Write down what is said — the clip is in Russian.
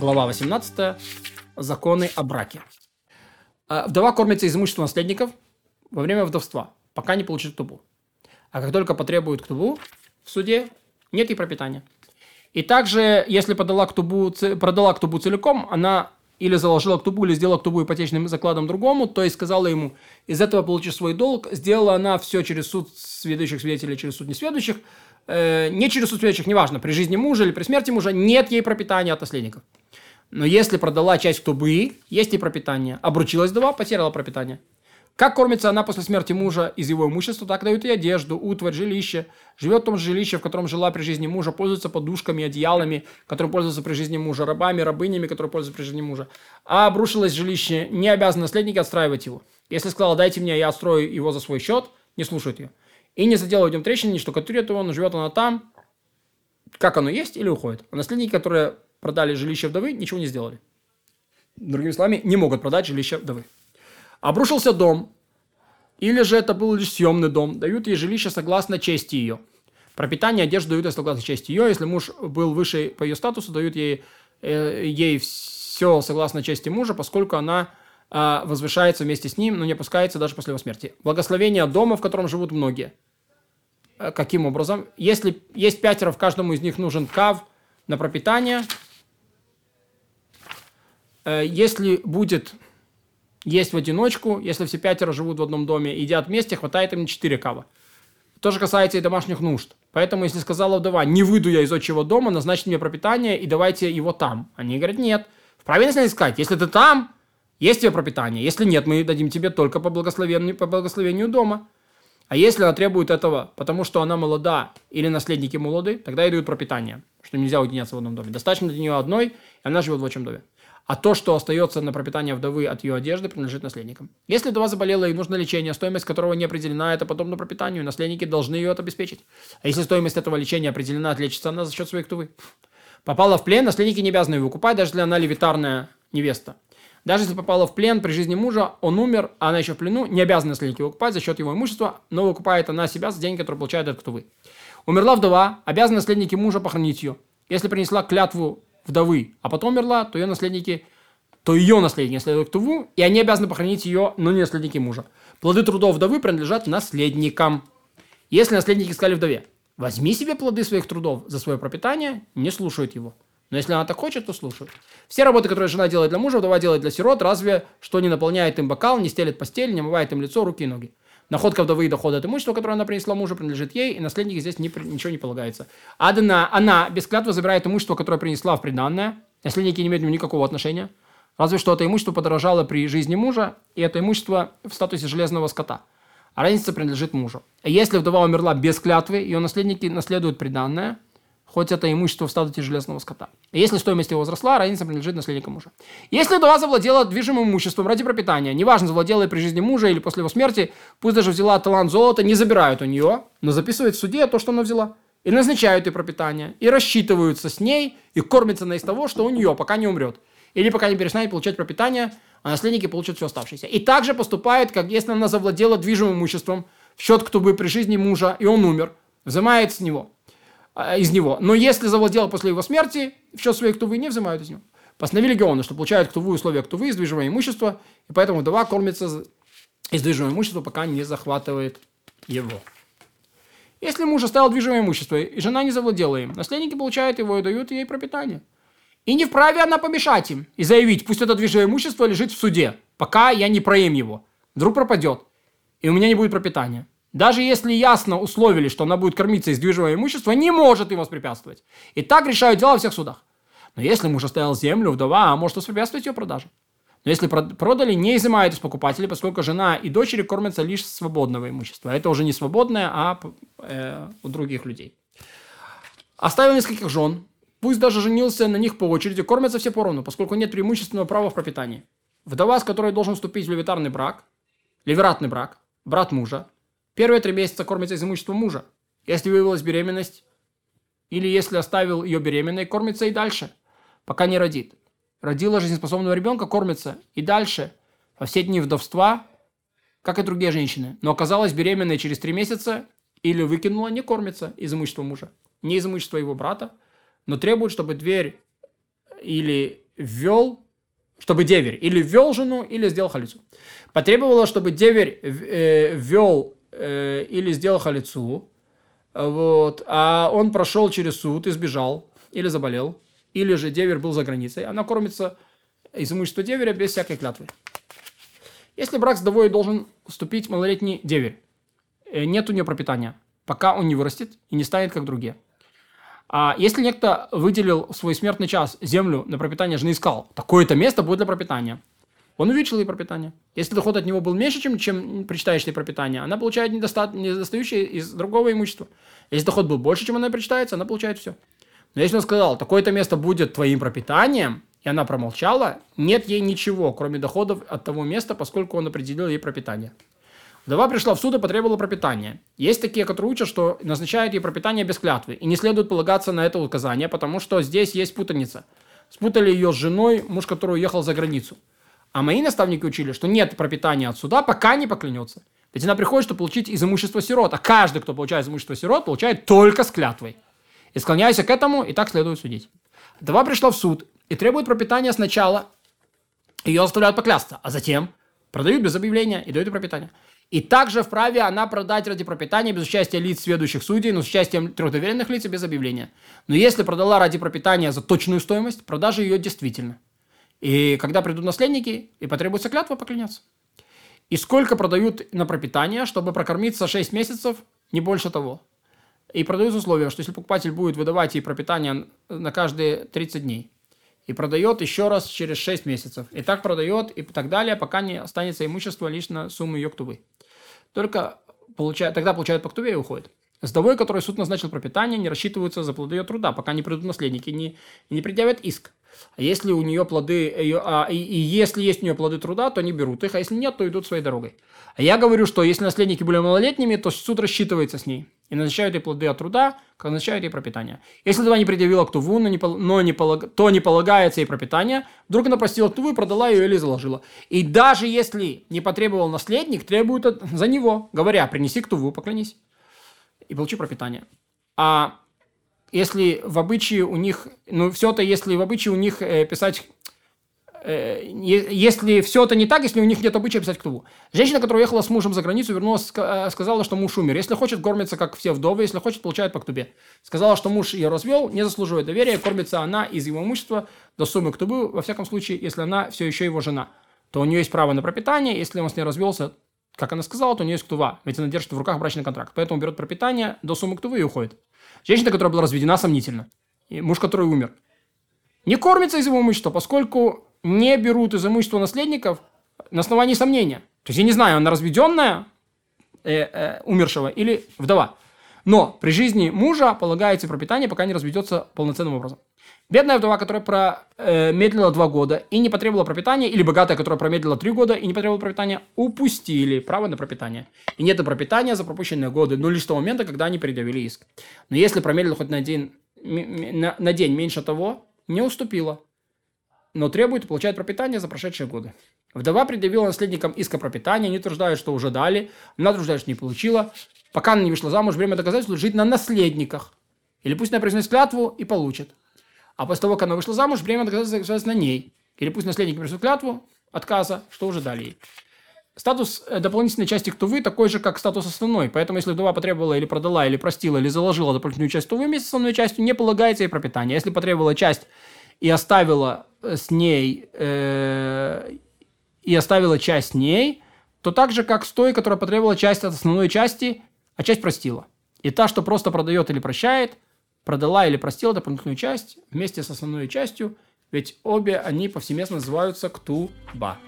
Глава 18. Законы о браке. А, вдова кормится из имущества наследников во время вдовства, пока не получит ктубу. А как только потребует ктубу в суде, нет и пропитания. И также, если подала ктубу, продала ктубу целиком, она или заложила ктубу, или сделала ктубу ипотечным закладом другому, то есть сказала ему, из этого получишь свой долг, сделала она все через суд сведущих свидетелей, через суд несведущих, э, не через суд свидетельных, неважно, при жизни мужа или при смерти мужа, нет ей пропитания от наследников. Но если продала часть ктубы, есть и пропитание. Обручилась вдова, потеряла пропитание. Как кормится она после смерти мужа из его имущества, так дают и одежду, утварь, жилище. Живет в том же жилище, в котором жила при жизни мужа, пользуется подушками, одеялами, которым пользуются при жизни мужа, рабами, рабынями, которые пользуются при жизни мужа. А обрушилось жилище, не обязан наследники отстраивать его. Если сказала, дайте мне, я отстрою его за свой счет, не слушает ее. И не заделывает в нем трещины, не штукатурит его, но живет она там, как оно есть, или уходит. А наследники, которые продали жилище вдовы, ничего не сделали. Другими словами, не могут продать жилище вдовы. Обрушился дом, или же это был лишь съемный дом, дают ей жилище согласно чести ее. Пропитание, одежду дают ей согласно чести ее. Если муж был выше по ее статусу, дают ей, э, ей все согласно чести мужа, поскольку она э, возвышается вместе с ним, но не опускается даже после его смерти. Благословение дома, в котором живут многие. Э, каким образом? Если есть пятеро, в каждому из них нужен кав на пропитание. Э, если будет есть в одиночку, если все пятеро живут в одном доме, едят вместе, хватает им 4 кава. То же касается и домашних нужд. Поэтому, если сказала вдова, не выйду я из отчего дома, назначьте мне пропитание и давайте его там. Они говорят, нет. Вправе если сказать, если ты там, есть тебе пропитание. Если нет, мы дадим тебе только по благословению, по благословению дома. А если она требует этого, потому что она молода или наследники молоды, тогда ей дают пропитание, что нельзя уединяться в одном доме. Достаточно для нее одной, и она живет в отчим доме а то, что остается на пропитание вдовы от ее одежды, принадлежит наследникам. Если вдова заболела и нужно лечение, стоимость которого не определена, это подобно пропитанию, наследники должны ее обеспечить. А если стоимость этого лечения определена, отлечится она за счет своих вдовы. Попала в плен, наследники не обязаны ее выкупать, даже если она левитарная невеста. Даже если попала в плен при жизни мужа, он умер, а она еще в плену, не обязаны наследники выкупать за счет его имущества, но выкупает она себя за деньги, которые получает от ктувы. Умерла вдова, обязаны наследники мужа похоронить ее. Если принесла клятву вдовы, а потом умерла, то ее наследники, то ее наследники наследуют Туву, и они обязаны похоронить ее, но не наследники мужа. Плоды трудов вдовы принадлежат наследникам. Если наследники сказали вдове, возьми себе плоды своих трудов за свое пропитание, не слушают его. Но если она так хочет, то слушают. Все работы, которые жена делает для мужа, вдова делает для сирот, разве что не наполняет им бокал, не стелит постель, не омывает им лицо, руки и ноги. Находка вдовы и доходы от имущества, которое она принесла мужу, принадлежит ей, и наследники здесь не, ничего не полагается. Адена, она без клятвы забирает имущество, которое принесла в приданное. Наследники не имеют никакого отношения. Разве что это имущество подорожало при жизни мужа, и это имущество в статусе железного скота. А разница принадлежит мужу. Если вдова умерла без клятвы, ее наследники наследуют приданное – хоть это имущество в статусе железного скота. Если стоимость его возросла, разница принадлежит наследнику мужа. Если вдова завладела движимым имуществом ради пропитания, неважно, завладела при жизни мужа или после его смерти, пусть даже взяла талант золота, не забирают у нее, но записывают в суде то, что она взяла. И назначают ей пропитание, и рассчитываются с ней, и кормятся на из того, что у нее, пока не умрет. Или пока не перестанет получать пропитание, а наследники получат все оставшееся. И также поступают, как если она завладела движимым имуществом в счет кто бы при жизни мужа, и он умер, взимает с него. А, из него. Но если завладел после его смерти, в счет своей ктувы не взимают из него. Постановили Геоны, что получают ктуву условия ктувы из движимого имущества, и поэтому вдова кормится из движимого имущества, пока не захватывает его. Если муж оставил движимое имущество, и жена не завладела им, наследники получают его и дают ей пропитание. И не вправе она помешать им и заявить, пусть это движимое имущество лежит в суде, пока я не проем его. Вдруг пропадет, и у меня не будет пропитания даже если ясно условили, что она будет кормиться из движимого имущества, не может им воспрепятствовать. И так решают дела во всех судах. Но если муж оставил землю, вдова может воспрепятствовать ее продаже. Но если продали, не изымают из покупателей, поскольку жена и дочери кормятся лишь свободного имущества. Это уже не свободное, а э, у других людей. Оставил нескольких жен, пусть даже женился на них по очереди, кормятся все поровну, поскольку нет преимущественного права в пропитании. Вдова, с которой должен вступить в левитарный брак, левератный брак, брат мужа, Первые три месяца кормится из имущества мужа. Если выявилась беременность, или если оставил ее беременной, кормится и дальше, пока не родит. Родила жизнеспособного ребенка, кормится и дальше, во все дни вдовства, как и другие женщины. Но оказалась беременной через три месяца или выкинула, не кормится из имущества мужа. Не из имущества его брата, но требует, чтобы дверь или ввел, чтобы деверь или ввел жену, или сделал халицу. Потребовало, чтобы деверь э, ввел э, или сделал халицу, вот, а он прошел через суд и сбежал, или заболел, или же деверь был за границей, она кормится из имущества деверя без всякой клятвы. Если брак с вдовой должен вступить малолетний деверь, э, нет у нее пропитания, пока он не вырастет и не станет как другие. А если некто выделил в свой смертный час землю на пропитание жены и сказал, такое-то место будет для пропитания, он увеличил ей пропитание. Если доход от него был меньше, чем, чем причитаешь ей пропитание, она получает недоста... недостающее из другого имущества. Если доход был больше, чем она причитается, она получает все. Но если он сказал, такое-то место будет твоим пропитанием, и она промолчала, нет ей ничего, кроме доходов от того места, поскольку он определил ей пропитание. Вдова пришла в суд и потребовала пропитания. Есть такие, которые учат, что назначают ей пропитание без клятвы, и не следует полагаться на это указание, потому что здесь есть путаница. Спутали ее с женой, муж которой уехал за границу. А мои наставники учили, что нет пропитания от суда, пока не поклянется. Ведь она приходит, чтобы получить из имущества сирот, а каждый, кто получает из имущества сирот, получает только с клятвой. И склоняйся к этому, и так следует судить. Вдова пришла в суд и требует пропитания сначала. Ее заставляют поклясться, а затем продают без объявления и дают пропитание. И также вправе она продать ради пропитания без участия лиц, сведущих судей, но с участием трех доверенных лиц и без объявления. Но если продала ради пропитания за точную стоимость, продажа ее действительно. И когда придут наследники и потребуется клятва, поклянется. И сколько продают на пропитание, чтобы прокормиться 6 месяцев, не больше того. И продают условия, что если покупатель будет выдавать ей пропитание на каждые 30 дней, и продает еще раз через 6 месяцев. И так продает, и так далее, пока не останется имущество лишь на сумму ее ктувы. Только получает, тогда получают по ктуве и уходит. С вдовой, которой суд назначил пропитание, не рассчитываются за плоды ее труда, пока не придут наследники, не, не предъявят иск. А если у нее плоды, ее, а, и, и если есть у нее плоды труда, то они берут их, а если нет, то идут своей дорогой. А я говорю, что если наследники были малолетними, то суд рассчитывается с ней и назначают ей плоды от труда, как назначают ей пропитание. Если два не предъявила ктуву, но не, но не полаг, то не полагается ей пропитание, вдруг она простила ктуву и продала ее или заложила. И даже если не потребовал наследник, требует за него, говоря, принеси ктуву, поклянись и получи пропитание. А если в обычае у них, ну, все это, если в обычае у них э, писать, э, если все это не так, если у них нет обычая писать ктуву. Женщина, которая уехала с мужем за границу, вернулась, э, сказала, что муж умер. Если хочет, кормится, как все вдовы, если хочет, получает по ктубе. Сказала, что муж ее развел, не заслуживает доверия, кормится она из его имущества до суммы ктубы, во всяком случае, если она все еще его жена. То у нее есть право на пропитание, если он с ней развелся, как она сказала, то у нее есть ктува, ведь она держит в руках брачный контракт. Поэтому берет пропитание до суммы ктувы и уходит. Женщина, которая была разведена, сомнительно. И муж, который умер. Не кормится из его имущества, поскольку не берут из имущества наследников на основании сомнения. То есть я не знаю, она разведенная э, э, умершего или вдова. Но при жизни мужа полагается пропитание, пока не разведется полноценным образом. Бедная вдова, которая промедлила два года и не потребовала пропитания, или богатая, которая промедлила три года и не потребовала пропитания, упустили право на пропитание. И нет пропитания за пропущенные годы, но лишь с того момента, когда они предъявили иск. Но если промедлила хоть на день, на, на день меньше того, не уступила, но требует и получает пропитание за прошедшие годы. Вдова предъявила наследникам иск о пропитании, они утверждают, что уже дали, она утверждает, что не получила. Пока она не вышла замуж, время доказательства жить на наследниках. Или пусть она произнесет клятву и получит. А после того, как она вышла замуж, время доказательства на ней. Или пусть наследники принесут клятву отказа, что уже дали ей. Статус э, дополнительной части ктувы такой же, как статус основной. Поэтому, если вдова потребовала или продала, или простила, или заложила дополнительную часть ктувы вместе с основной частью, не полагается ей пропитание. Если потребовала часть и оставила э, с ней, э, и оставила часть с ней, то так же, как с той, которая потребовала часть от основной части, а часть простила. И та, что просто продает или прощает – продала или простила дополнительную часть вместе с основной частью, ведь обе они повсеместно называются ктуба.